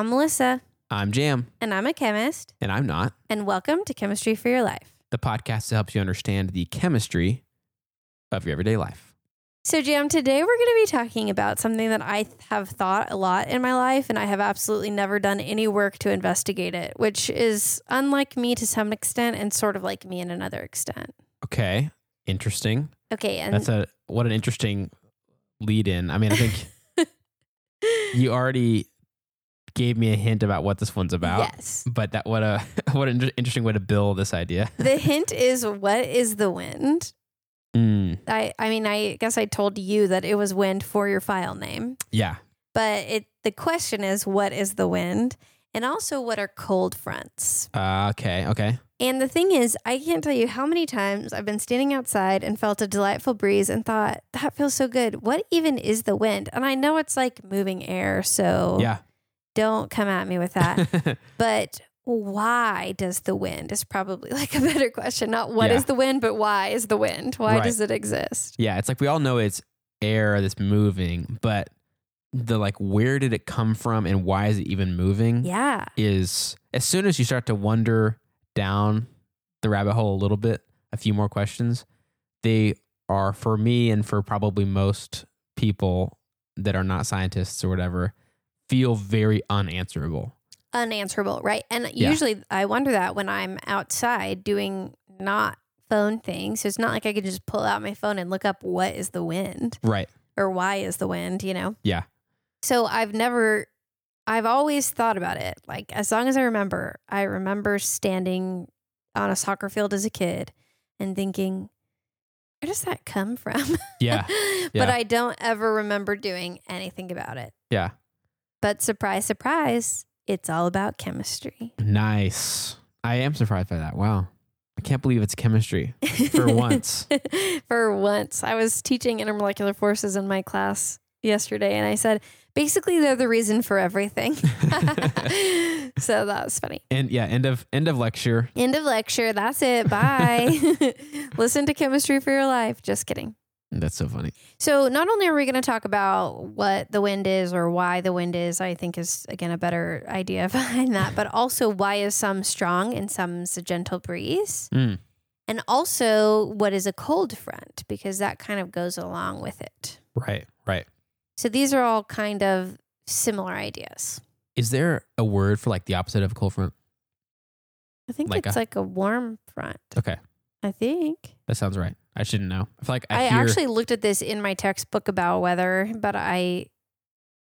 I'm Melissa, I'm Jam, and I'm a chemist, and I'm not. and welcome to Chemistry for Your Life. The podcast that helps you understand the chemistry of your everyday life. So, Jam, today we're going to be talking about something that I have thought a lot in my life, and I have absolutely never done any work to investigate it, which is unlike me to some extent and sort of like me in another extent. Okay, interesting. Okay, and That's a what an interesting lead in. I mean, I think you already gave me a hint about what this one's about. yes. But that what a what an interesting way to build this idea. The hint is what is the wind? Mm, I, I mean, I guess I told you that it was wind for your file name. yeah. But it the question is what is the wind? And also what are cold fronts? Uh, okay. Okay. And the thing is, I can't tell you how many times I've been standing outside and felt a delightful breeze and thought, that feels so good. What even is the wind? And I know it's like moving air, so Yeah. Don't come at me with that. but why does the wind is probably like a better question. Not what is Yeah. the wind, but why is the wind? Why Right. does it exist? yeah. It's like we all know it's air that's moving, but the like where did it come from and why is it even moving? Yeah. is as soon as you start to wonder down the rabbit hole a little bit, a few more questions, they are for me and for probably most people that are not scientists or whatever, feel very unanswerable. unanswerable, right? And Yeah. usually I wonder that when I'm outside doing not phone things. So it's not like I could just pull out my phone and look up what is the wind Right. or why is the wind, you know? Yeah. So I've never, I've always thought about it. Like as long as I remember, I remember standing on a soccer field as a kid and thinking, where does that come from? Yeah. but I don't ever remember doing anything about it. Yeah. But surprise, surprise, it's all about chemistry. Nice. I am surprised by that. Wow. I can't believe it's chemistry for once. For once. I was teaching intermolecular forces in my class yesterday and I said, basically they're the reason for everything. so that was funny. And yeah, end of end of lecture. End of lecture. That's it. Bye. Listen to chemistry for your life. Just kidding. That's so funny. So, not only are we going to talk about what the wind is or why the wind is, I think is again a better idea behind that, but also why is some strong and some's a gentle breeze? Mm. And also what is a cold front because that kind of goes along with it. Right. Right. So, these are all kind of similar ideas. Is there a word for like the opposite of a cold front? I think Like it's a- like a warm front. Okay. I think. That sounds right. I shouldn't know. I feel like I, I, hear, actually looked at this in my textbook about weather, but I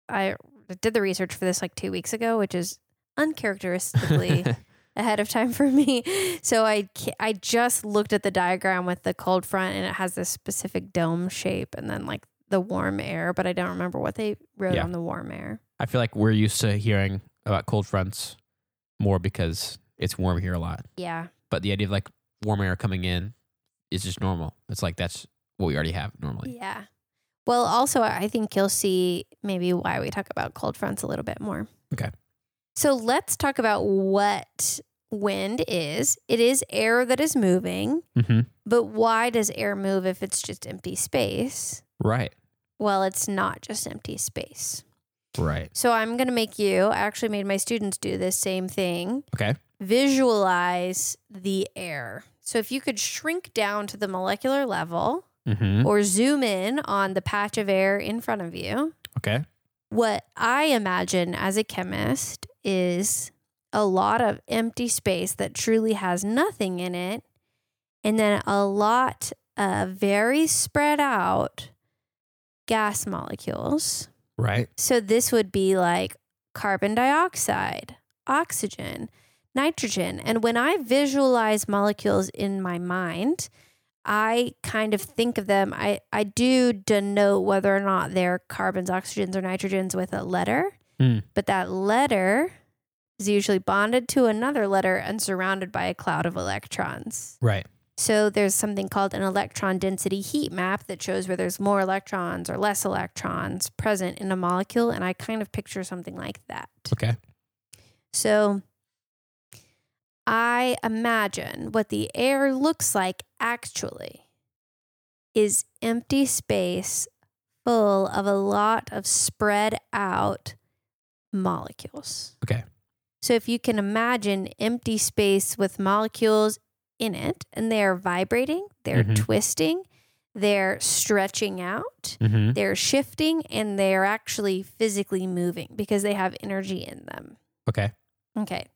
I did the research for this like two weeks ago, which is uncharacteristically ahead of time for me. So I I just looked at the diagram with the cold front, and it has this specific dome shape, and then like the warm air, but I don't remember what they wrote Yeah. on the warm air. I feel like we're used to hearing about cold fronts more because it's warm here a lot. Yeah, But the idea of like warm air coming in is just normal. It's like that's what we already have normally. yeah. Well, also I think you'll see maybe why we talk about cold fronts a little bit more. Okay. So let's talk about what wind is. It is air that is moving, Mm-hmm. but why does air move if it's just empty space? Right. Well, it's not just empty space. Right. So I'm going to make you, I actually made my students do this same thing. Okay. Visualize the air. So if you could shrink down to the molecular level Mm-hmm. or zoom in on the patch of air in front of you, Okay. what I imagine as a chemist is a lot of empty space that truly has nothing in it, and then a lot of very spread out gas molecules. Right. So this would be like carbon dioxide, oxygen, nitrogen. And when I visualize molecules in my mind, I kind of think of them, I, I do denote whether or not they're carbons, oxygens, or nitrogens with a letter. Mm. But that letter is usually bonded to another letter and surrounded by a cloud of electrons. Right. So there's something called an electron density heat map that shows where there's more electrons or less electrons present in a molecule. And I kind of picture something like that. Okay. So I imagine what the air looks like actually is empty space full of a lot of spread out molecules. Okay. So if you can imagine empty space with molecules in it and they're vibrating, they're Mhm. twisting, they're stretching out, Mm-hmm. they're shifting, and they're actually physically moving because they have energy in them. Okay. Okay.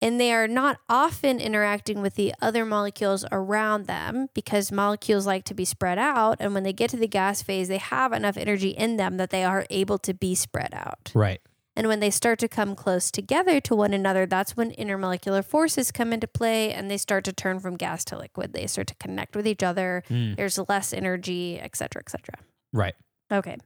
And they are not often interacting with the other molecules around them because molecules like to be spread out. And when they get to the gas phase, they have enough energy in them that they are able to be spread out. Right. And when they start to come close together to one another, that's when intermolecular forces come into play and they start to turn from gas to liquid. They start to connect with each other. Mm. There's less energy, et cetera, et cetera. Right. Okay.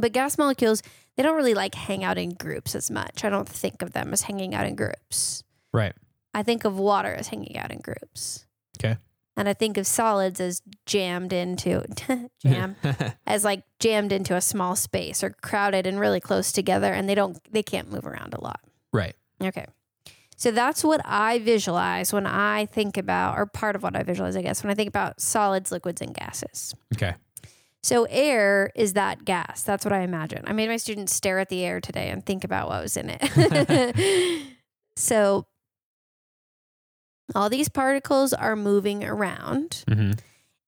But gas molecules, they don't really like hang out in groups as much. I don't think of them as hanging out in groups. Right. I think of water as hanging out in groups. Okay. And I think of solids as jammed into jam as like jammed into a small space or crowded and really close together and they don't they can't move around a lot. right. Okay. So that's what I visualize when I think about or part of what I visualize I guess when I think about solids, liquids and gases. Okay. So air is that gas. That's what I imagine. I made my students stare at the air today and think about what was in it. so all these particles are moving around. Mm-hmm.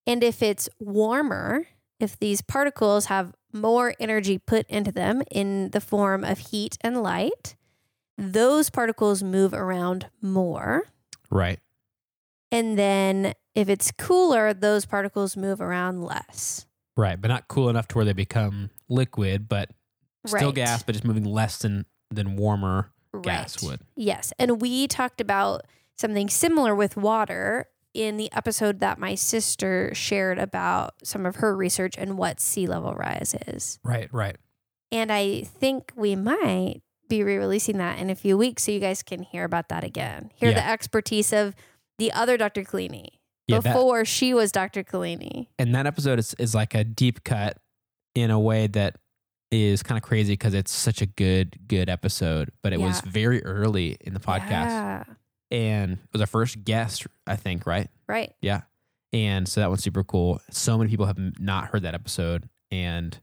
And if it's warmer, if these particles have more energy put into them in the form of heat and light, those particles move around more. Right. And then if it's cooler, those particles move around less. Right. But not cool enough to where they become liquid, but still Right. gas, but just moving less than than warmer gas would. Yes. And we talked about something similar with water in the episode that my sister shared about some of her research and what sea level rise is. Right. Right. And I think we might be re releasing that in a few weeks so you guys can hear about that again. Hear Yeah. the expertise of the other Dr. Collini Yeah. That, before she was Dr. Collini. and that episode is, is like a deep cut in a way that is kind of crazy because it's such a good, good episode, but it was very early in the podcast. Yeah. And it was our first guest, I think, right? Right. Yeah. And so that one's super cool. So many people have not heard that episode. And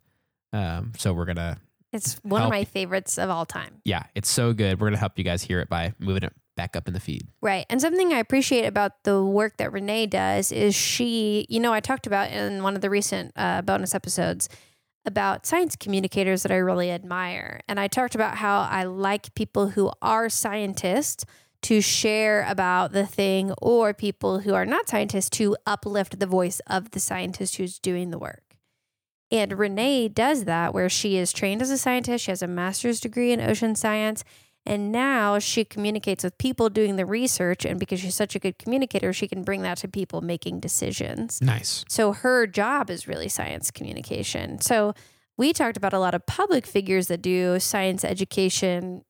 um, so we're going to, It's one Help. of my favorites of all time. yeah, it's so good. We're going to help you guys hear it by moving it back up in the feed. Right. And something I appreciate about the work that Renee does is she, you know, I talked about in one of the recent uh, bonus episodes about science communicators that I really admire. And I talked about how I like people who are scientists to share about the thing or people who are not scientists to uplift the voice of the scientist who's doing the work. And Renee does that where she is trained as a scientist. She has a master's degree in ocean science. And now she communicates with people doing the research. And because she's such a good communicator, she can bring that to people making decisions. Nice. So her job is really science communication. So we talked about a lot of public figures that do science education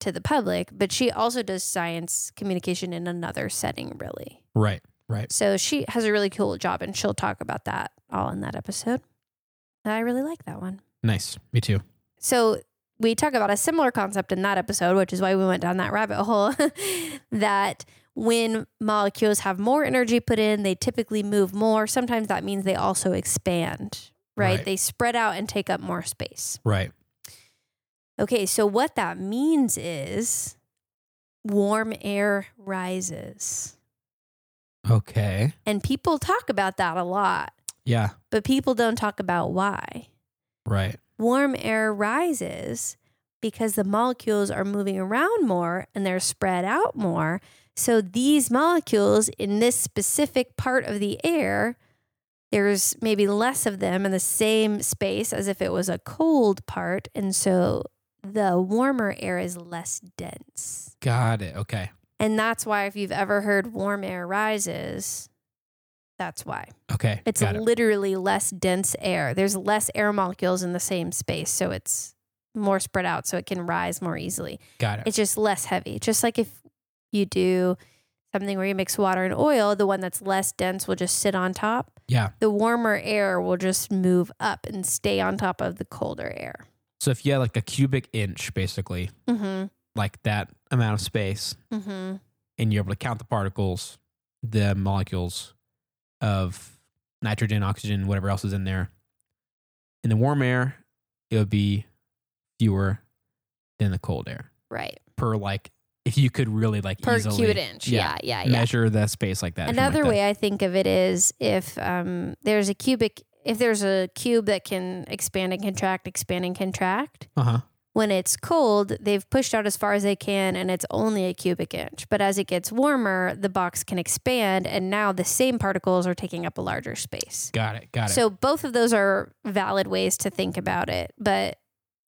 to the public, but she also does science communication in another setting, really. Right. Right. So she has a really cool job, and she'll talk about that all in that episode. I really like that one. Nice. Me too. So we talk about a similar concept in that episode, which is why we went down that rabbit hole. that when molecules have more energy put in, they typically move more. Sometimes that means they also expand, right? Right. They spread out and take up more space. Right. Okay, so what that means is warm air rises. Okay. And people talk about that a lot, Yeah. but people don't talk about why. Right. Warm air rises because the molecules are moving around more and they're spread out more. So these molecules in this specific part of the air, there's maybe less of them in the same space as if it was a cold part. And so the warmer air is less dense. Got it. Okay. And that's why, if you've ever heard warm air rises, that's why. Okay. It's Got it. literally less dense air. There's less air molecules in the same space, so it's more spread out, so it can rise more easily. Got it. It's just less heavy. Just like if you do something where you mix water and oil, the one that's less dense will just sit on top. Yeah. The warmer air will just move up and stay on top of the colder air. So if you had like a cubic inch, basically, Mm-hmm. like that amount of space, Mm-hmm. and you're able to count the particles, the molecules of nitrogen, oxygen, whatever else is in there. In the warm air, it would be fewer. than the cold air Right. per like if you could really like Per easily cubic inch. yeah, Yeah. Yeah. Yeah. measure the space like that. something like Another that. way I think of it is if um, there's a cubic, if there's a cube that can expand and contract, expand and contract, Uh-huh. When it's cold, they've pushed out as far as they can and it's only a cubic inch. But as it gets warmer, the box can expand and now the same particles are taking up a larger space. Got it. Got it. So both of those are valid ways to think about it, but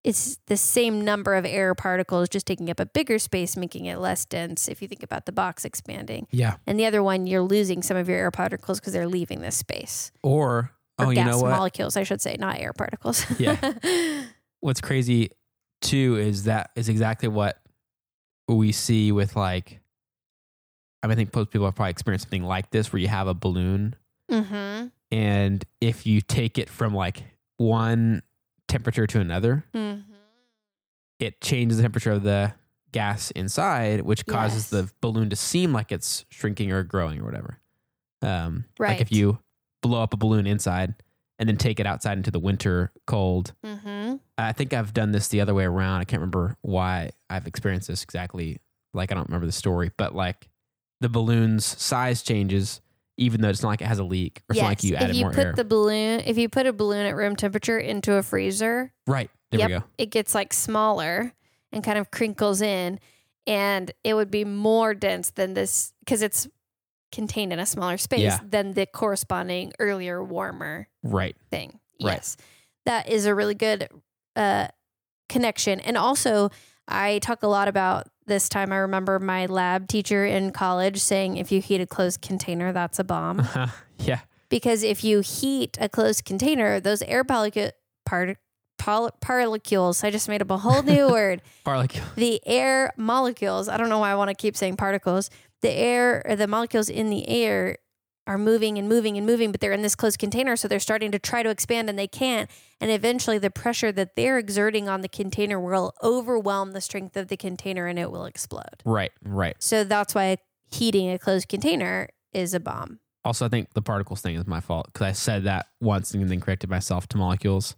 it's the same number of air particles just taking up a bigger space, making it less dense if you think about the box expanding. yeah. And the other one, you're losing some of your air particles because they're leaving this space. Or Or oh, you gas know what? molecules, I should say, not air particles. Yeah. What's crazy too is that is exactly what we see with like I mean, I think most people have probably experienced something like this where you have a balloon mm-hmm. and if you take it from like one temperature to another, Mm-hmm. it changes the temperature of the gas inside, which causes Yes. the balloon to seem like it's shrinking or growing or whatever. Um, Like if you blow up a balloon inside and then take it outside into the winter cold. Mm-hmm. I think I've done this the other way around. I can't remember why I've experienced this exactly. Like I don't remember the story, but like the balloon's size changes, even though it's not like it has a leak or it's not like you if you more put air. the balloon, if you put a balloon at room temperature into a freezer, right there we go. it gets like smaller and kind of crinkles in, and it would be more dense than this because it's contained in a smaller space Yeah. than the corresponding earlier warmer Right. thing. Right. Yes. That is a really good uh, connection. And also, I talk a lot about this time. I remember my lab teacher in college saying if you heat a closed container, that's a bomb. yeah. because if you heat a closed container, those air particle, part, poly, particles, I just made up a whole new word. The air molecules, I don't know why I want to keep saying particles, the air or the molecules in the air are moving and moving and moving, but they're in this closed container. So they're starting to try to expand and they can't. And eventually the pressure that they're exerting on the container will overwhelm the strength of the container and it will explode. Right. Right. So that's why heating a closed container is a bomb. Also, I think the particles thing is my fault because I said that once and then corrected myself to molecules,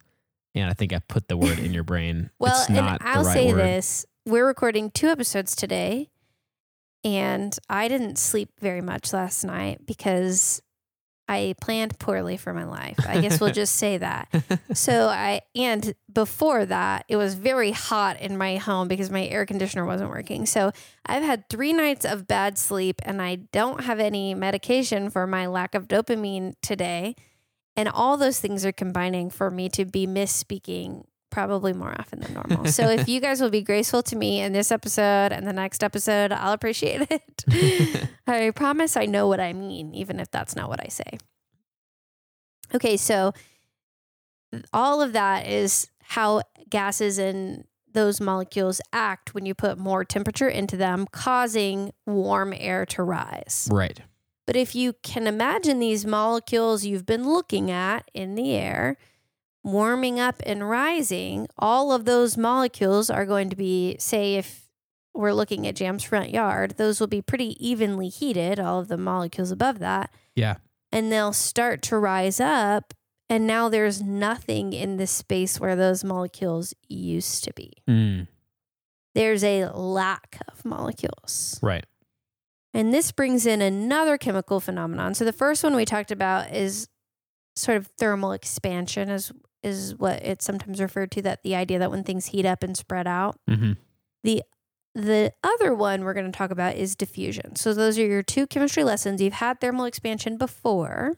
and I think I put the word in your brain. Well, and I'll right say word. this: we're recording two episodes today, and I didn't sleep very much last night because I planned poorly for my life. I guess we'll just say that. So I and before that, it was very hot in my home because my air conditioner wasn't working. So I've had three nights of bad sleep, and I don't have any medication for my lack of dopamine today. And all those things are combining for me to be misspeaking probably more often than normal. So if you guys will be graceful to me in this episode and the next episode, I'll appreciate it. I promise I know what I mean, even if that's not what I say. Okay, so all of that is how gases and those molecules act when you put more temperature into them, causing warm air to rise. right. But if you can imagine these molecules you've been looking at in the air warming up and rising, all of those molecules are going to be, say, if we're looking at Jam's front yard, those will be pretty evenly heated, all of the molecules above that. Yeah. And they'll start to rise up. And now there's nothing in the space where those molecules used to be. Mm, There's a lack of molecules. right. And this brings in another chemical phenomenon. So the first one we talked about is sort of thermal expansion is is what it's sometimes referred to that the idea that when things heat up and spread out. hmm The the other one we're going to talk about is diffusion. So those are your two chemistry lessons. You've had thermal expansion before.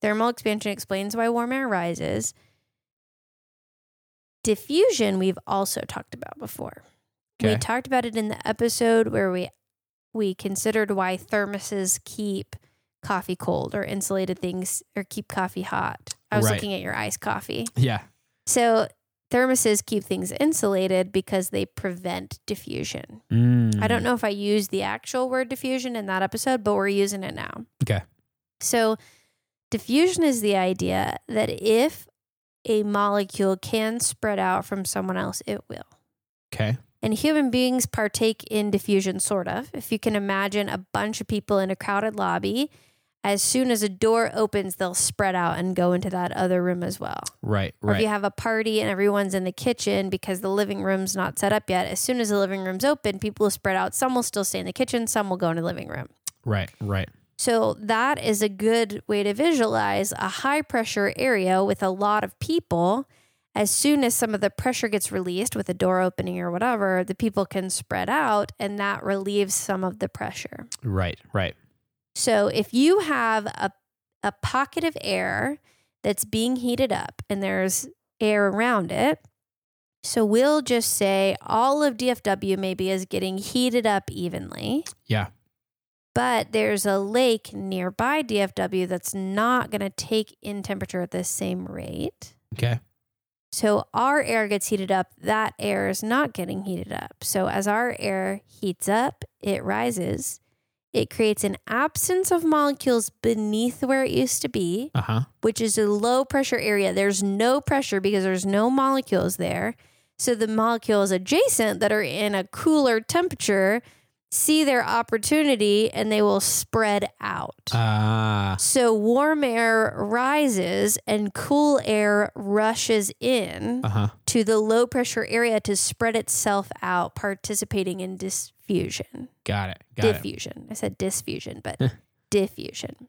Thermal expansion explains why warm air rises. Diffusion we've also talked about before. We talked about it in the episode where we we considered why thermoses keep coffee cold or insulated things or keep coffee hot. I was Right. looking at your iced coffee. Yeah. So thermoses keep things insulated because they prevent diffusion. Mm. I don't know if I used the actual word diffusion in that episode, but we're using it now. Okay. So diffusion is the idea that if a molecule can spread out from someone else, it will. Okay. And human beings partake in diffusion, sort of. If you can imagine a bunch of people in a crowded lobby as soon as a door opens, they'll spread out and go into that other room as well. Right. Or if you have a party and everyone's in the kitchen because the living room's not set up yet, as soon as the living room's open, people will spread out. Some will still stay in the kitchen, some will go into the living room. Right. Right. So that is a good way to visualize a high pressure area with a lot of people. As soon as some of the pressure gets released with a door opening or whatever, the people can spread out and that relieves some of the pressure. Right. Right. So if you have a, a pocket of air that's being heated up and there's air around it, so we'll just say all of DFW maybe is getting heated up evenly, Yeah. but there's a lake nearby DFW that's not going to take in temperature at the same rate. Okay. So our air gets heated up, that air is not getting heated up. So as our air heats up, it rises. It creates an absence of molecules beneath where it used to be, Uh huh. which is a low pressure area. There's no pressure because there's no molecules there. So the molecules adjacent that are in a cooler temperature see their opportunity and they will spread out. Ah. So warm air rises and cool air rushes in Uh huh. to the low pressure area to spread itself out, participating in diffusion. Got it. Got it. diffusion. I said diffusion, but diffusion.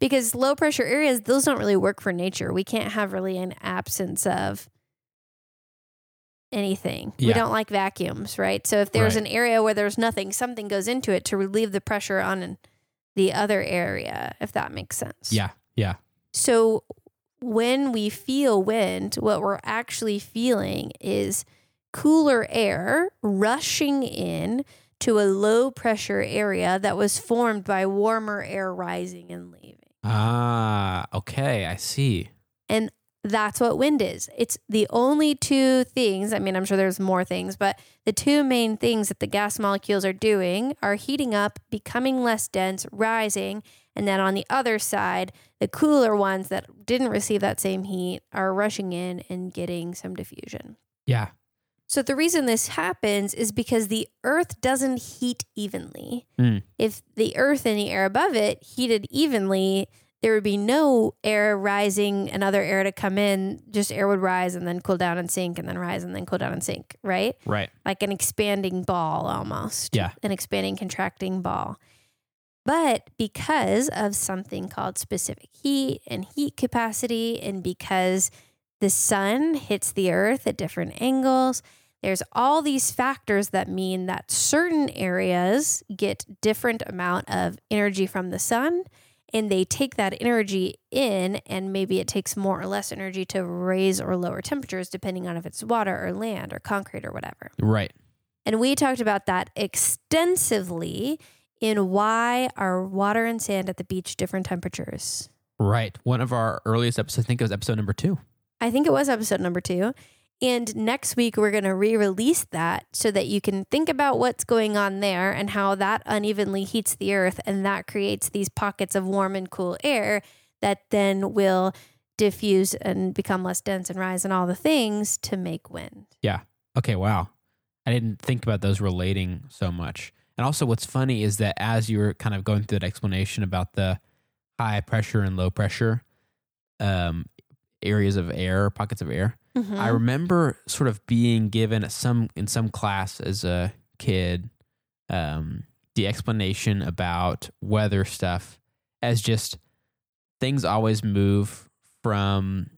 Because low pressure areas, those don't really work for nature. We can't have really an absence of anything. We don't like vacuums, right? So if there's Right. an area where there's nothing, something goes into it to relieve the pressure on an- the other area, if that makes sense. Yeah. Yeah. So when we feel wind, what we're actually feeling is cooler air rushing in to a low pressure area that was formed by warmer air rising and leaving. Ah. Okay. I see. And that's what wind is. It's the only two things. I mean, I'm sure there's more things, but the two main things that the gas molecules are doing are heating up, becoming less dense, rising. And then on the other side, the cooler ones that didn't receive that same heat are rushing in and getting some diffusion. Yeah. So the reason this happens is because the earth doesn't heat evenly. Mm. If the earth and the air above it heated evenly, there would be no air rising another air to come in. Just air would rise and then cool down and sink and then rise and then cool down and sink, right? Right. Like an expanding ball almost. Yeah. An expanding, contracting ball. But because of something called specific heat and heat capacity, and because the sun hits the earth at different angles, there's all these factors that mean that certain areas get different amount of energy from the sun and they take that energy in and maybe it takes more or less energy to raise or lower temperatures depending on if it's water or land or concrete or whatever. Right. And we talked about that extensively in why are water and sand at the beach different temperatures. Right. One of our earliest episodes, I think it was episode number two. I think it was episode number two. And next week, we're going to re release that so that you can think about what's going on there and how that unevenly heats the earth. And that creates these pockets of warm and cool air that then will diffuse and become less dense and rise and all the things to make wind. Yeah. Okay, wow. I didn't think about those relating so much. And also, what's funny is that as you were kind of going through that explanation about the high pressure and low pressure um, areas of air, pockets of air, I remember sort of being given some in some class as a kid um, the explanation about weather stuff as just things always move from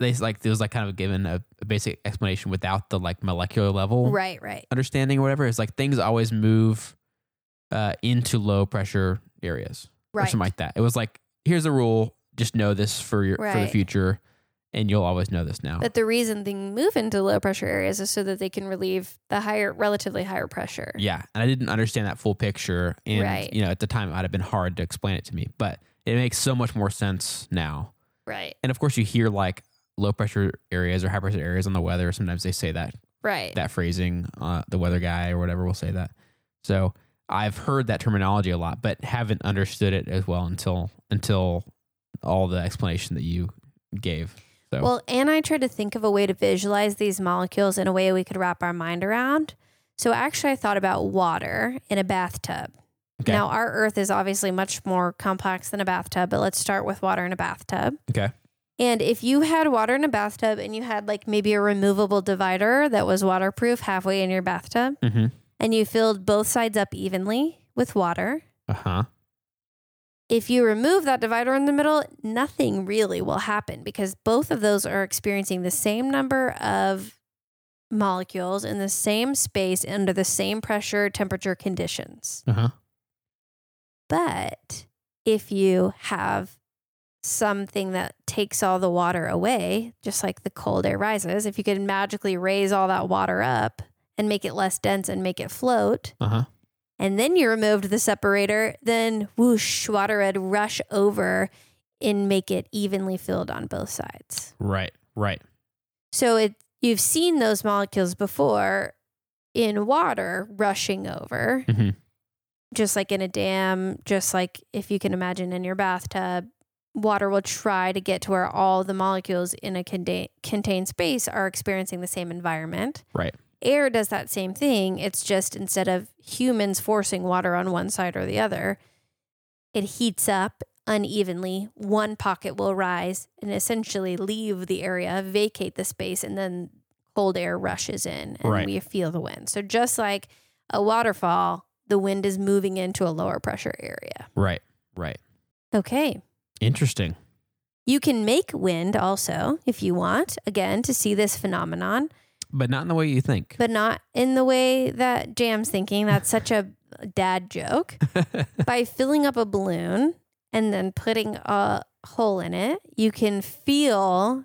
they like there was like kind of given a, a basic explanation without the like molecular level Right, right. understanding or whatever. It's like things always move uh, into low pressure areas or Right. something like that. It was like here's a rule. Just know this for your for the future, and you'll always know this now. But the reason they move into low pressure areas is so that they can relieve the higher, relatively higher pressure. Yeah, and I didn't understand that full picture, and Right. you know at the time it might have been hard to explain it to me, but it makes so much more sense now. Right, And of course, you hear like low pressure areas or high pressure areas on the weather. Sometimes they say that right. that phrasing. Uh, the weather guy or whatever will say that. So I've heard that terminology a lot, but haven't understood it as well until until all the explanation that you gave. So Well, and I tried to think of a way to visualize these molecules in a way we could wrap our mind around. So actually, I thought about water in a bathtub. Okay. Now, our Earth is obviously much more complex than a bathtub, but let's start with water in a bathtub. Okay. And if you had water in a bathtub and you had like maybe a removable divider that was waterproof halfway in your bathtub, Mm-hmm. and you filled both sides up evenly with water, Uh huh. If you remove that divider in the middle, nothing really will happen because both of those are experiencing the same number of molecules in the same space under the same pressure temperature conditions. Uh huh. But if you have something that takes all the water away, just like the cold air rises, if you could magically raise all that water up and make it less dense and make it float, Uh huh. And then you removed the separator, then whoosh, water would rush over and make it evenly filled on both sides. Right. Right. So it you've seen those molecules before in water rushing over, Mm-hmm. just like in a dam, just like if you can imagine in your bathtub, water will try to get to where all the molecules in a conda- contained space are experiencing the same environment. Right. Air does that same thing. It's just instead of humans forcing water on one side or the other, it heats up unevenly. One pocket will rise and essentially leave the area, vacate the space, and then cold air rushes in and Right. we feel the wind. So just like a waterfall, the wind is moving into a lower pressure area. Right. Right. Okay. Interesting. You can make wind also if you want, again, to see this phenomenon. But not in the way you think. but not in the way that Jam's thinking. That's such a dad joke. By filling up a balloon and then putting a hole in it, you can feel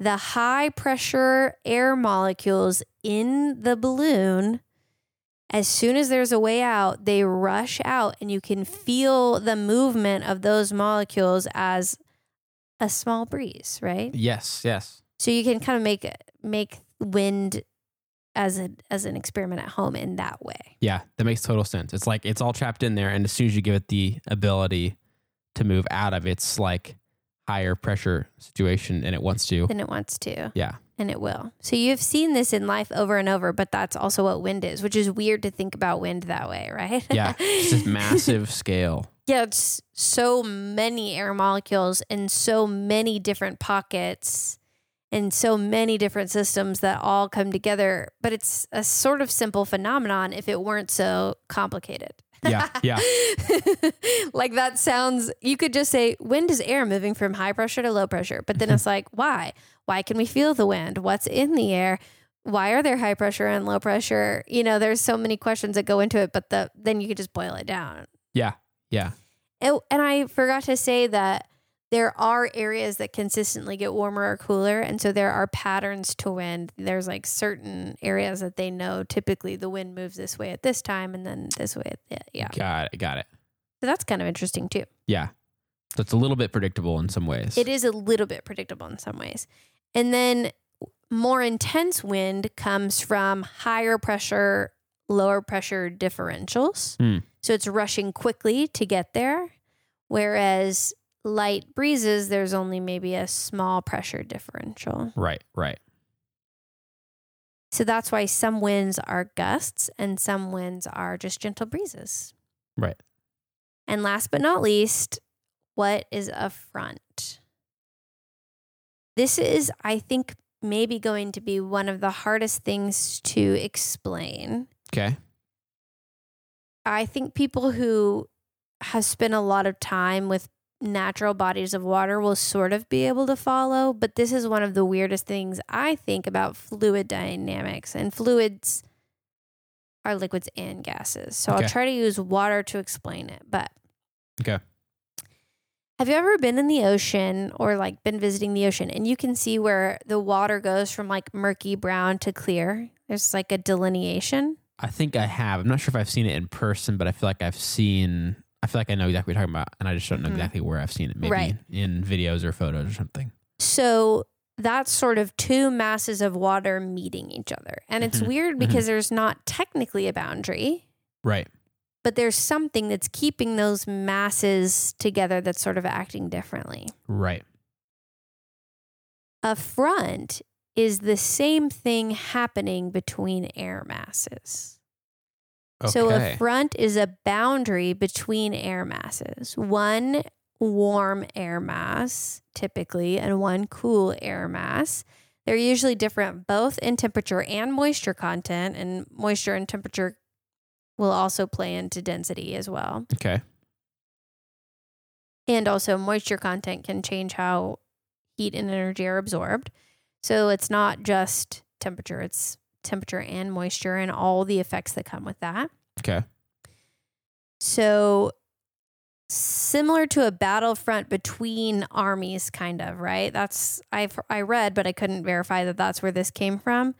the high pressure air molecules in the balloon. As soon as there's a way out, they rush out, and you can feel the movement of those molecules as a small breeze, right? yes. Yes. So you can kind of make make wind as a as an experiment at home in that way. Yeah. That makes total sense. It's like it's all trapped in there, and as soon as you give it the ability to move out of its like higher pressure situation, and it wants to. Then it wants to, Yeah. and it will. So you've seen this in life over and over, but that's also what wind is, which is weird to think about wind that way, right? Yeah. It's this massive scale. yeah, it's so many air molecules in so many different pockets and so many different systems that all come together. But it's a sort of simple phenomenon if it weren't so complicated. Yeah. Yeah. like that sounds you could just say wind is air moving from high pressure to low pressure but then it's like why why can we feel the wind what's in the air why are there high pressure and low pressure you know there's so many questions that go into it but the then you could just boil it down Yeah. Yeah. Oh, and I forgot to say that there are areas that consistently get warmer or cooler. And so there are patterns to wind. There's like certain areas that they know typically the wind moves this way at this time and then this way at the, yeah. Got it. Got it. So that's kind of interesting too. Yeah. So it's a little bit predictable in some ways. It is a little bit predictable in some ways. And then more intense wind comes from higher pressure, lower pressure differentials. Hmm. So it's rushing quickly to get there. Whereas light breezes, there's only maybe a small pressure differential. Right. Right. So that's why some winds are gusts and some winds are just gentle breezes. Right. And last but not least, what is a front? This is, I think, maybe going to be one of the hardest things to explain. Okay. I think people who have spent a lot of time with natural bodies of water will sort of be able to follow, but this is one of the weirdest things I think about fluid dynamics. And fluids are liquids and gases. So Okay. I'll try to use water to explain it. But Okay. have you ever been in the ocean or like been visiting the ocean and you can see where the water goes from like murky brown to clear? There's like a delineation. I think I have. I'm not sure if I've seen it in person, but I feel like I've seen. I feel like I know exactly what you're talking about, and I just don't know Mhm. exactly where I've seen it. Maybe Right. in videos or photos or something. So that's sort of two masses of water meeting each other. And it's Mhm. weird because there's not technically a boundary, Right. but there's something that's keeping those masses together that's sort of acting differently. Right. A front is the same thing happening between air masses. So a front is a boundary between air masses. One warm air mass, typically, and one cool air mass. They're usually different both in temperature and moisture content, and moisture and temperature will also play into density as well. Okay. And also, moisture content can change how heat and energy are absorbed. So it's not just temperature, it's temperature and moisture and all the effects that come with that. Okay. So similar to a battlefront between armies kind of, right? That's I've I read but I couldn't verify that that's where this came from.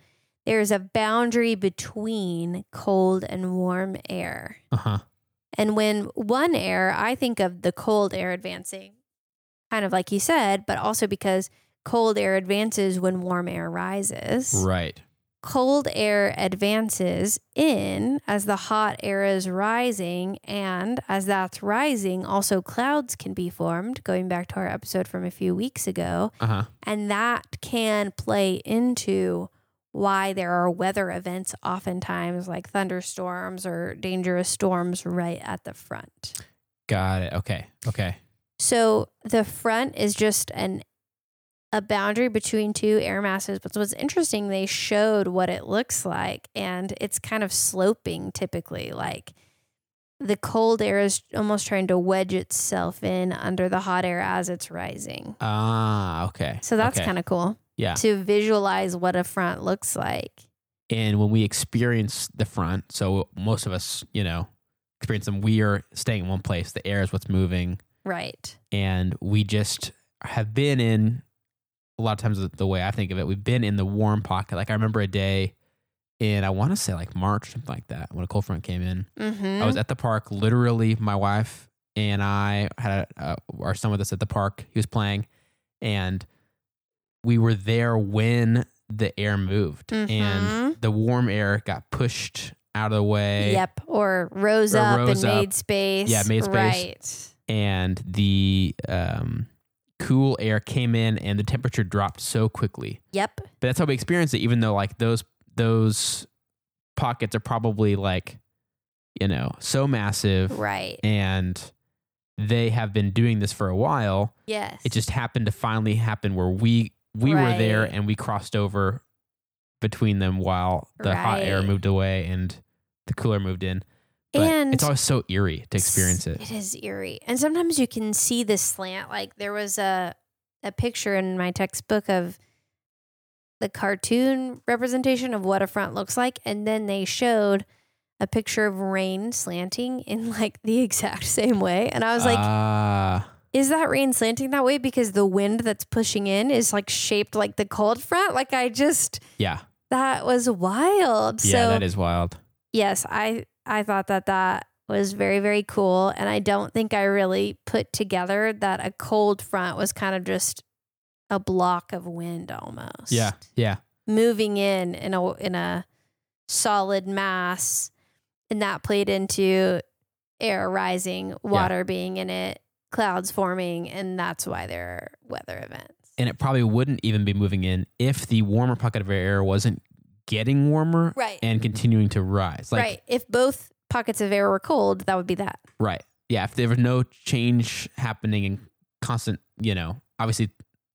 There's a boundary between cold and warm air. Uh huh. And when one air, I think of the cold air advancing, kind of like you said, but also because cold air advances when warm air rises Right. Cold air advances in as the hot air is rising. And as that's rising, also clouds can be formed, going back to our episode from a few weeks ago. Uh huh. And that can play into why there are weather events, oftentimes like thunderstorms or dangerous storms, right at the front. Got it. Okay. Okay. So the front is just an a boundary between two air masses. But what's interesting, they showed what it looks like, and it's kind of sloping typically. Like the cold air is almost trying to wedge itself in under the hot air as it's rising. Ah. Okay. So that's Okay. kind of cool Yeah. to visualize what a front looks like. And when we experience the front, so most of us, you know, experience them, we are staying in one place. The air is what's moving. Right. And we just have been in a lot of times the- the way I think of it, we've been in the warm pocket. Like I remember a day in, I want to say like March, something like that, when a cold front came in. Mm-hmm. I was at the park, literally, my wife and I had a, uh, our son with us at the park. He was playing, and we were there when the air moved, Mhm. and the warm air got pushed out of the way. Yep. Or rose Or up rose and up. made space. Yeah, made space. Right. and the um, cool air came in, and the temperature dropped so quickly. Yep. But that's how we experienced it. Even though like those those pockets are probably like, you know, so massive, Right. and they have been doing this for a while. Yes. It just happened to finally happen where we we were there and we crossed over between them while the hot air moved away and the cooler moved in. But And it's always so eerie to experience it. It is eerie. And sometimes you can see the slant. Like there was a a picture in my textbook of the cartoon representation of what a front looks like. And then they showed a picture of rain slanting in like the exact same way. And I was like, Ah, is that rain slanting that way? Because the wind that's pushing in is like shaped like the cold front. Like I just yeah, that was wild. yeah, so that is wild. yes, I I thought that that was very very cool, and I don't think I really put together that a cold front was kind of just a block of wind almost. Yeah, yeah, moving in in a in a solid mass, and that played into air rising, water being in it, clouds forming, and that's why there are weather events. and it probably wouldn't even be moving in if the warmer pocket of air wasn't getting warmer Right. and continuing to rise. Like, right. If both pockets of air were cold, that would be that. Right. Yeah. If there was no change happening and constant, you know, obviously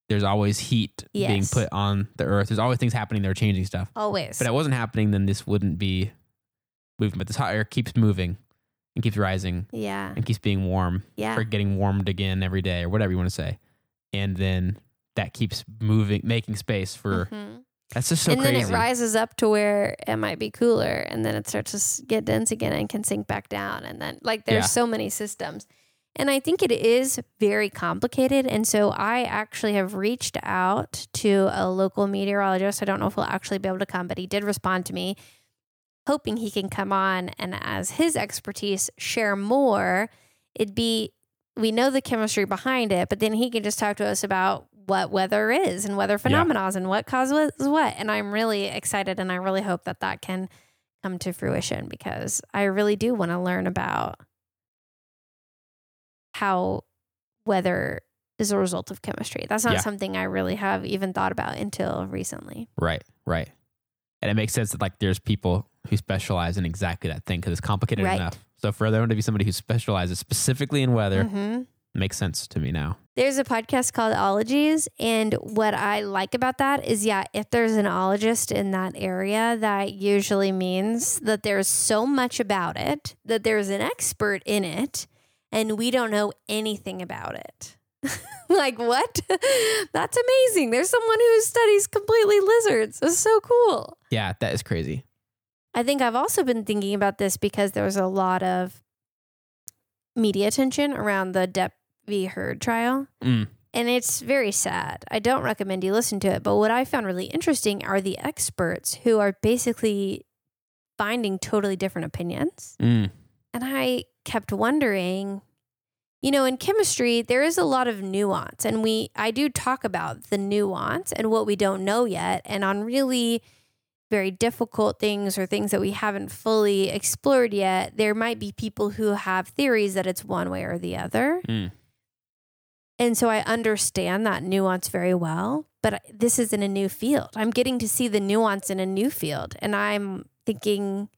there's always heat being put on the earth. There's always things happening that are changing stuff. Always. But if it wasn't happening, then this wouldn't be moving. But this hot air keeps moving and keeps rising yeah. and keeps being warm Yeah. or getting warmed again every day or whatever you want to say. And then that keeps moving, making space for. Mhm. That's just so and crazy. then it rises up to where it might be cooler, and then it starts to get dense again and can sink back down. And then, like, there's Yeah. so many systems. And I think it is very complicated. And so I actually have reached out to a local meteorologist. I don't know if he'll actually be able to come, but he did respond to me, hoping he can come on and, as his expertise, share more. It'd be, we know the chemistry behind it, but then he can just talk to us about what weather is and weather phenomena and what causes what. And I'm really excited and I really hope that that can come to fruition because I really do want to learn about how weather is a result of chemistry. That's not Yeah. something I really have even thought about until recently. Right, right. And it makes sense that like there's people who specialize in exactly that thing because it's complicated Right. enough. So for there to be somebody who specializes specifically in weather Mhm. Makes sense to me now. There's a podcast called Ologies. And what I like about that is, yeah, if there's an ologist in that area, that usually means that there's so much about it, that there's an expert in it, and we don't know anything about it. like, what? That's amazing. There's someone who studies completely lizards. That's so cool. Yeah, that is crazy. I think I've also been thinking about this because there was a lot of media attention around the Depp v. Heard trial. Mm. And it's very sad. I don't recommend you listen to it. But what I found really interesting are the experts who are basically finding totally different opinions. Mm. And I kept wondering, you know, in chemistry, there is a lot of nuance. And we, I do talk about the nuance and what we don't know yet. And on really very difficult things or things that we haven't fully explored yet, there might be people who have theories that it's one way or the other. Mm. And so I understand that nuance very well, but this is in a new field. I'm getting to see the nuance in a new field. And I'm thinking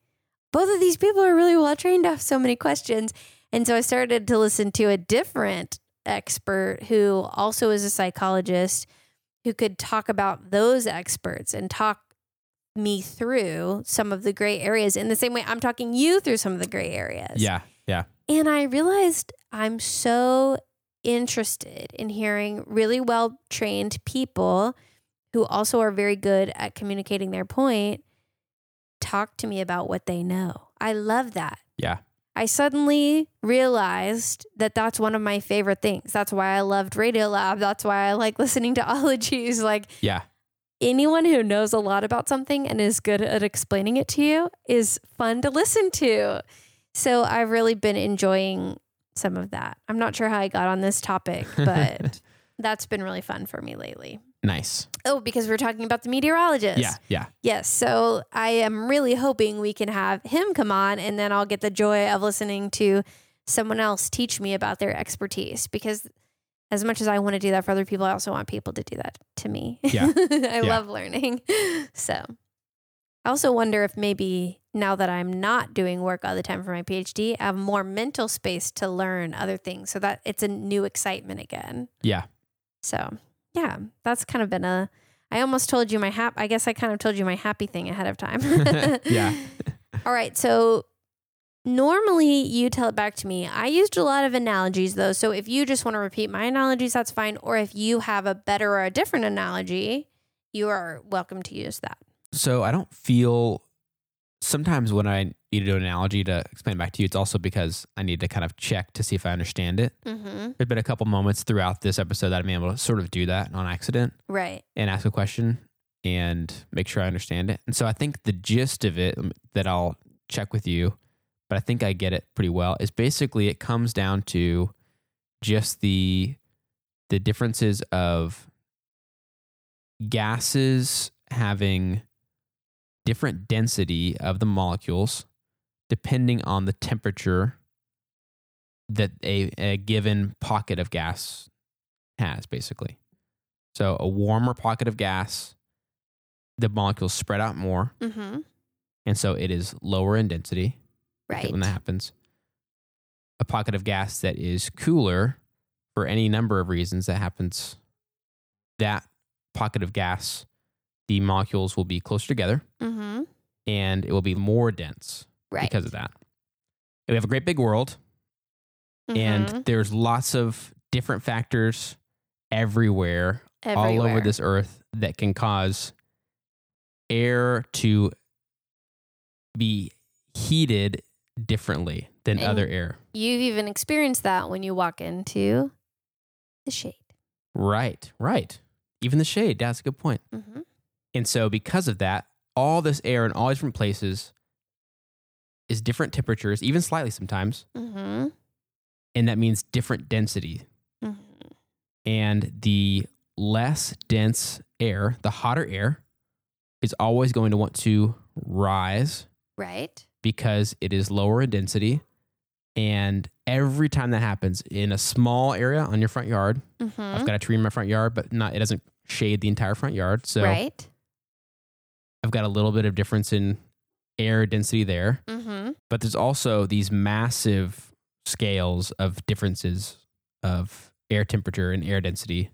both of these people are really well trained to have so many questions. And so I started to listen to a different expert who also is a psychologist who could talk about those experts and talk me through some of the gray areas in the same way I'm talking you through some of the gray areas. Yeah, yeah. And I realized I'm so interested in hearing really well trained people who also are very good at communicating their point talk to me about what they know. I love that. Yeah. I suddenly realized that that's one of my favorite things. That's why I loved Radio Lab. That's why I like listening to ologies. Like Yeah. Anyone who knows a lot about something and is good at explaining it to you is fun to listen to. So I've really been enjoying some of that. I'm not sure how I got on this topic, but that's been really fun for me lately. Nice. Oh, because we're talking about the meteorologist. Yeah, yeah. Yes. So I am really hoping we can have him come on and then I'll get the joy of listening to someone else teach me about their expertise because as much as I want to do that for other people, I also want people to do that to me. Yeah. I love learning. So I also wonder if maybe now that I'm not doing work all the time for my PhD, I have more mental space to learn other things so that it's a new excitement again. Yeah. So yeah, that's kind of been a. I almost told you my hap. I guess I kind of told you my happy thing ahead of time. Yeah. All right. So normally you tell it back to me. I used a lot of analogies though. So if you just want to repeat my analogies, that's fine. Or if you have a better or a different analogy, you are welcome to use that. So I don't feel sometimes when I need to do an analogy to explain back to you, it's also because I need to kind of check to see if I understand it. Mm-hmm. There's been a couple moments throughout this episode that I've been able to sort of do that on accident Right. and ask a question and make sure I understand it. And so I think the gist of it um, that I'll check with you, but I think I get it pretty well, is basically it comes down to just the the differences of gases having different density of the molecules depending on the temperature that a, a given pocket of gas has basically. So a warmer pocket of gas the molecules spread out more Mm-hmm. and so it is lower in density Right. when that happens a pocket of gas that is cooler for any number of reasons that happens that pocket of gas the molecules will be closer together Mm-hmm. and it will be more dense Right. because of that we have a great big world Mhm. and there's lots of different factors everywhere, all over this earth that can cause air to be heated differently than And- other air. You've even experienced that when you walk into the shade. Right, right. Even the shade, that's a good point. Mm-hmm. And so, because of that, all this air in all these different places is different temperatures, even slightly sometimes. Mm-hmm. And that means different density. Mm-hmm. And the less dense air, the hotter air, is always going to want to rise Right. Because it is lower in density. And every time that happens in a small area on your front yard, Mm-hmm. I've got a tree in my front yard, but not it doesn't shade the entire front yard. So right. I've got a little bit of difference in air density there, Mm-hmm. but there's also these massive scales of differences of air temperature and air density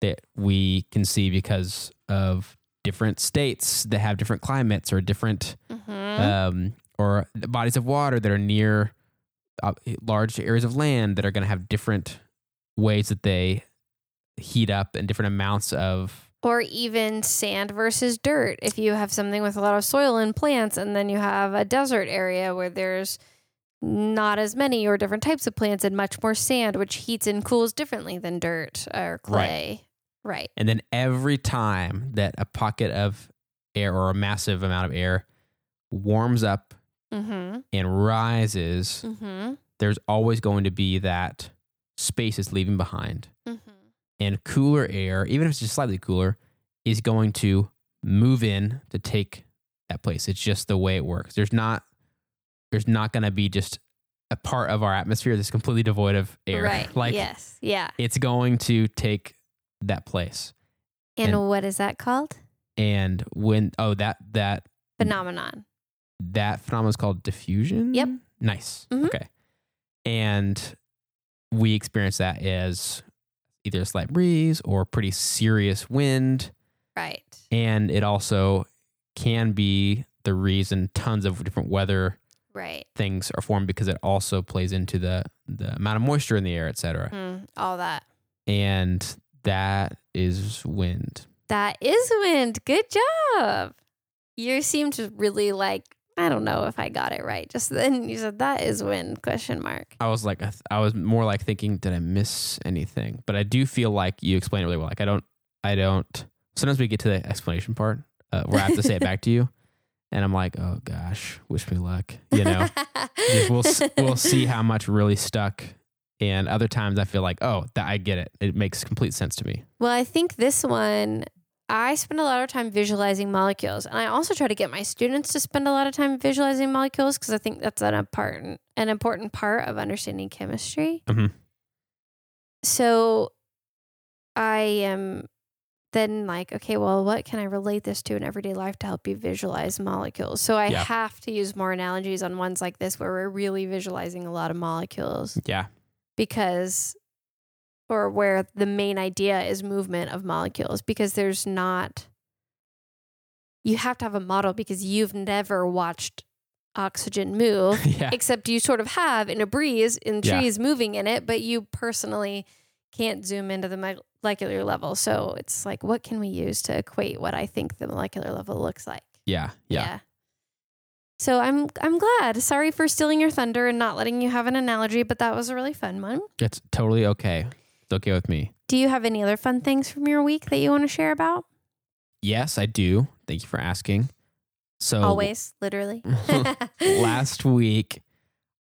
that we can see because of different states that have different climates or different Mm-hmm. um, or the bodies of water that are near uh, large areas of land that are going to have different ways that they heat up and different amounts of or even sand versus dirt. If you have something with a lot of soil and plants, and then you have a desert area where there's not as many or different types of plants and much more sand, which heats and cools differently than dirt or clay. Right. and then every time that a pocket of air or a massive amount of air warms up Mm-hmm. and rises Mm-hmm. there's always going to be that space it's leaving behind Mm-hmm. and cooler air even if it's just slightly cooler is going to move in to take that place it's just the way it works there's not there's not going to be just a part of our atmosphere that's completely devoid of air Right. like yes. Yeah. it's going to take that place And, and- what is that called? and when oh that that Phenomenon. That phenomenon is called diffusion Yep. nice Mhm. okay and we experience that as either a slight breeze or pretty serious wind Right. and it also can be the reason tons of different weather Right. things are formed because it also plays into the the amount of moisture in the air, etc. Mm, all that. And that is wind. That is wind. Good job. You seem to really like. I don't know if I got it right. Just then you said that is when Question mark. I was like, I, was more like thinking, did I miss anything? But I do feel like you explained it really well. Like I don't, I don't. Sometimes we get to the explanation part uh, where I have to say it back to you, and I'm like, oh gosh, wish me luck. You know, we'll we'll see how much really stuck. And other times I feel like, oh, that I get it. It makes complete sense to me. Well, I think this one, I spend a lot of time visualizing molecules. And I also try to get my students to spend a lot of time visualizing molecules because I think that's an important, an important part of understanding chemistry. Mhm. So I am then like, okay, well, what can I relate this to in everyday life to help you visualize molecules? So I Yeah. have to use more analogies on ones like this where we're really visualizing a lot of molecules Yeah, because or where the main idea is movement of molecules because there's not you have to have a model because you've never watched oxygen move yeah, except you sort of have in a breeze in Yeah. trees moving in it but you personally can't zoom into the molecular level so it's like what can we use to equate what i think the molecular level looks like yeah, yeah. so i'm i'm glad sorry for stealing your thunder and not letting you have an analogy but that was a really fun one It's totally okay. It's okay with me. Do you have any other fun things from your week that you want to share about? Yes, I do. Thank you for asking. So Always, literally. last week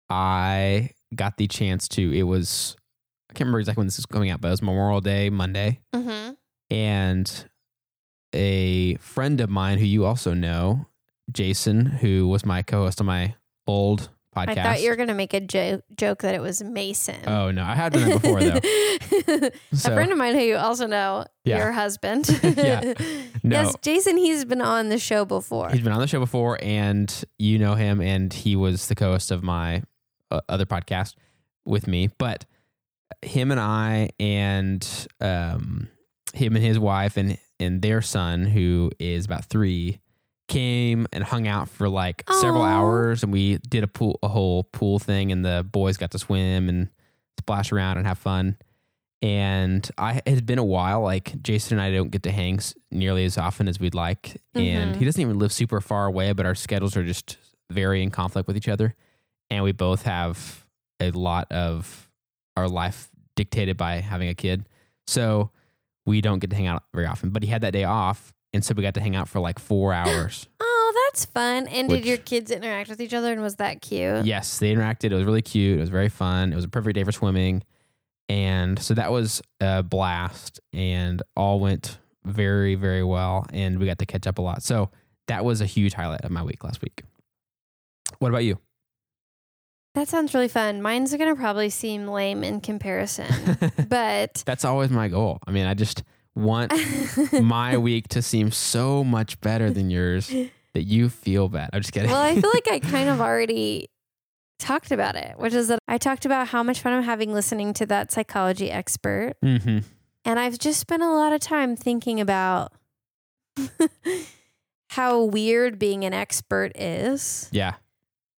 I got the chance to it was I can't remember exactly when this is coming out, but it was Memorial Day Monday. hmm And a friend of mine who you also know, Jason, who was my co-host on my old podcast. I thought you were going to make a jo- joke that it was Mason. Oh no, I had done that before though. So a friend of mine who you also know, Yeah. your husband. Yeah. No. Yes, Jason, he's been on the show before. He's been on the show before, and you know him, and he was the co-host of my uh, other podcast with me. But him and I, and um, him and his wife, and and their son, who is about three, came and hung out for like several hours, and we did a pool, a whole pool thing, and the boys got to swim and splash around and have fun. And I it had been a while. Like Jason and I don't get to hang nearly as often as we'd like, and Mhm. he doesn't even live super far away. But our schedules are just very in conflict with each other, and we both have a lot of our life dictated by having a kid. So we don't get to hang out very often. But he had that day off, and so we got to hang out for like four hours. oh, that's fun. And Which- did your kids interact with each other and was that cute? Yes, they interacted. It was really cute. It was very fun. It was a perfect day for swimming. And so that was a blast and all went very, very well. And we got to catch up a lot. So that was a huge highlight of my week last week. What about you? That sounds really fun. Mine's going to probably seem lame in comparison, but That's always my goal. I mean, I just want my week to seem so much better than yours that you feel bad. I'm just kidding. Well, I feel like I kind of already talked about it, which is that I talked about how much fun I'm having listening to that psychology expert. hmm And I've just spent a lot of time thinking about how weird being an expert is Yeah.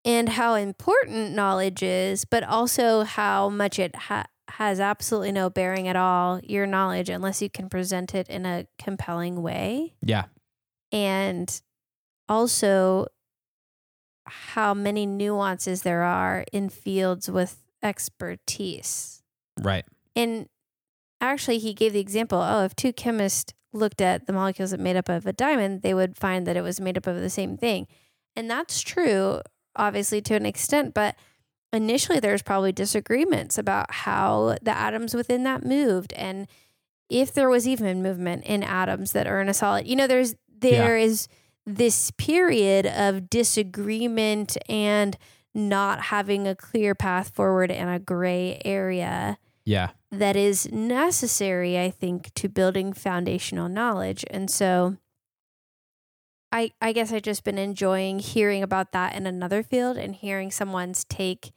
and how important knowledge is, but also how much it ha- has absolutely no bearing at all, your knowledge, unless you can present it in a compelling way. Yeah. And also how many nuances there are in fields with expertise. Right. And actually, he gave the example oh, if two chemists looked at the molecules that made up of a diamond, they would find that it was made up of the same thing. And that's true, obviously, to an extent, but initially there's probably disagreements about how the atoms within that moved and if there was even movement in atoms that are in a solid. You know, there's there is this period of disagreement and not having a clear path forward and a gray area Yeah. that is necessary, I think, to building foundational knowledge. And so I I guess I've just been enjoying hearing about that in another field and hearing someone's take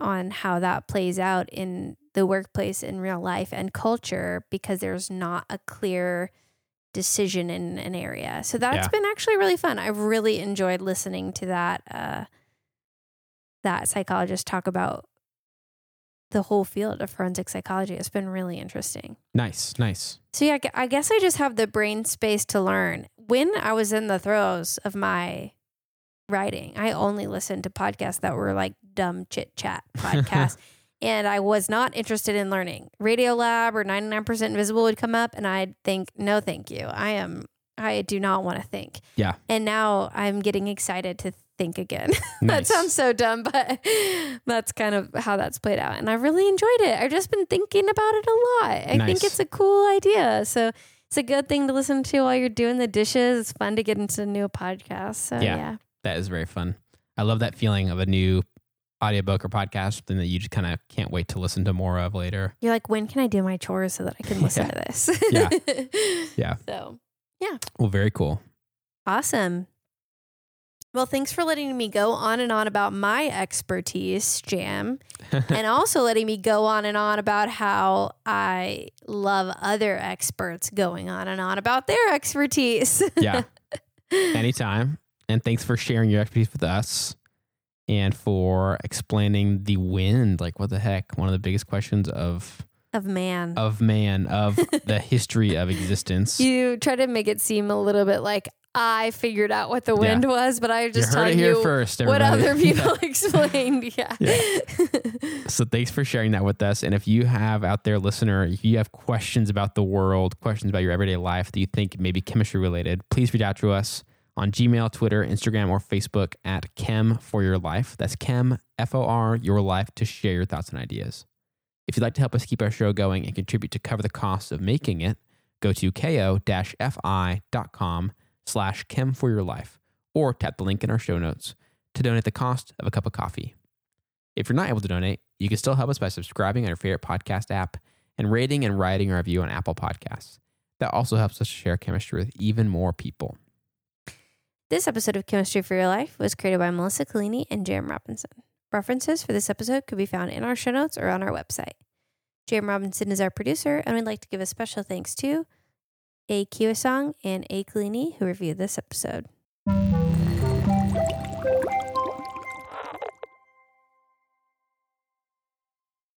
on how that plays out in the workplace in real life and culture because there's not a clear decision in an area. So that's Yeah. been actually really fun. I've really enjoyed listening to that uh that psychologist talk about the whole field of forensic psychology. It's been really interesting. Nice. Nice. So yeah, I I guess I just have the brain space to learn. When I was in the throes of my writing, I only listened to podcasts that were like dumb chit chat podcasts. and I was not interested in learning. Radio Lab or 99% Invisible would come up and I'd think, no, thank you. I am, I do not want to think. Yeah. And now I'm getting excited to think again. that sounds so dumb, but that's kind of how that's played out. And I've really enjoyed it. I've just been thinking about it a lot. I Nice. think it's a cool idea. So it's a good thing to listen to while you're doing the dishes. It's fun to get into a new podcasts. So Yeah. yeah. That is very fun. I love that feeling of a new audiobook or podcast, something that you just kind of can't wait to listen to more of later. You're like, when can I do my chores so that I can listen to this? Yeah. Yeah. So yeah. Well, very cool. awesome. Well, thanks for letting me go on and on about my expertise, Jam, and also letting me go on and on about how I love other experts going on and on about their expertise. yeah. Anytime. And thanks for sharing your expertise with us and for explaining the wind. Like, what the heck? One of the biggest questions of of man. of man, of the history of existence. You try to make it seem a little bit like I figured out what the Yeah. wind was, but I you just heard telling it here you first. what other people explained. Yeah. So thanks for sharing that with us. And if you have out there, listener, if you have questions about the world, questions about your everyday life that you think may be chemistry related, please reach out to us on Gmail, Twitter, Instagram, or Facebook at Chem for Your Life. That's Chem F O R Your Life to share your thoughts and ideas. If you'd like to help us keep our show going and contribute to cover the costs of making it, go to ko-fi.com slash chem for your life or tap the link in our show notes to donate the cost of a cup of coffee. If you're not able to donate, you can still help us by subscribing on your favorite podcast app and rating and writing a review on Apple Podcasts. That also helps us share chemistry with even more people. This episode of Chemistry for Your Life was created by Melissa Collini and Jam Robinson. References for this episode could be found in our show notes or on our website. Jam Robinson is our producer, and we'd like to give a special thanks to A. Kiwasong and A. Collini who reviewed this episode.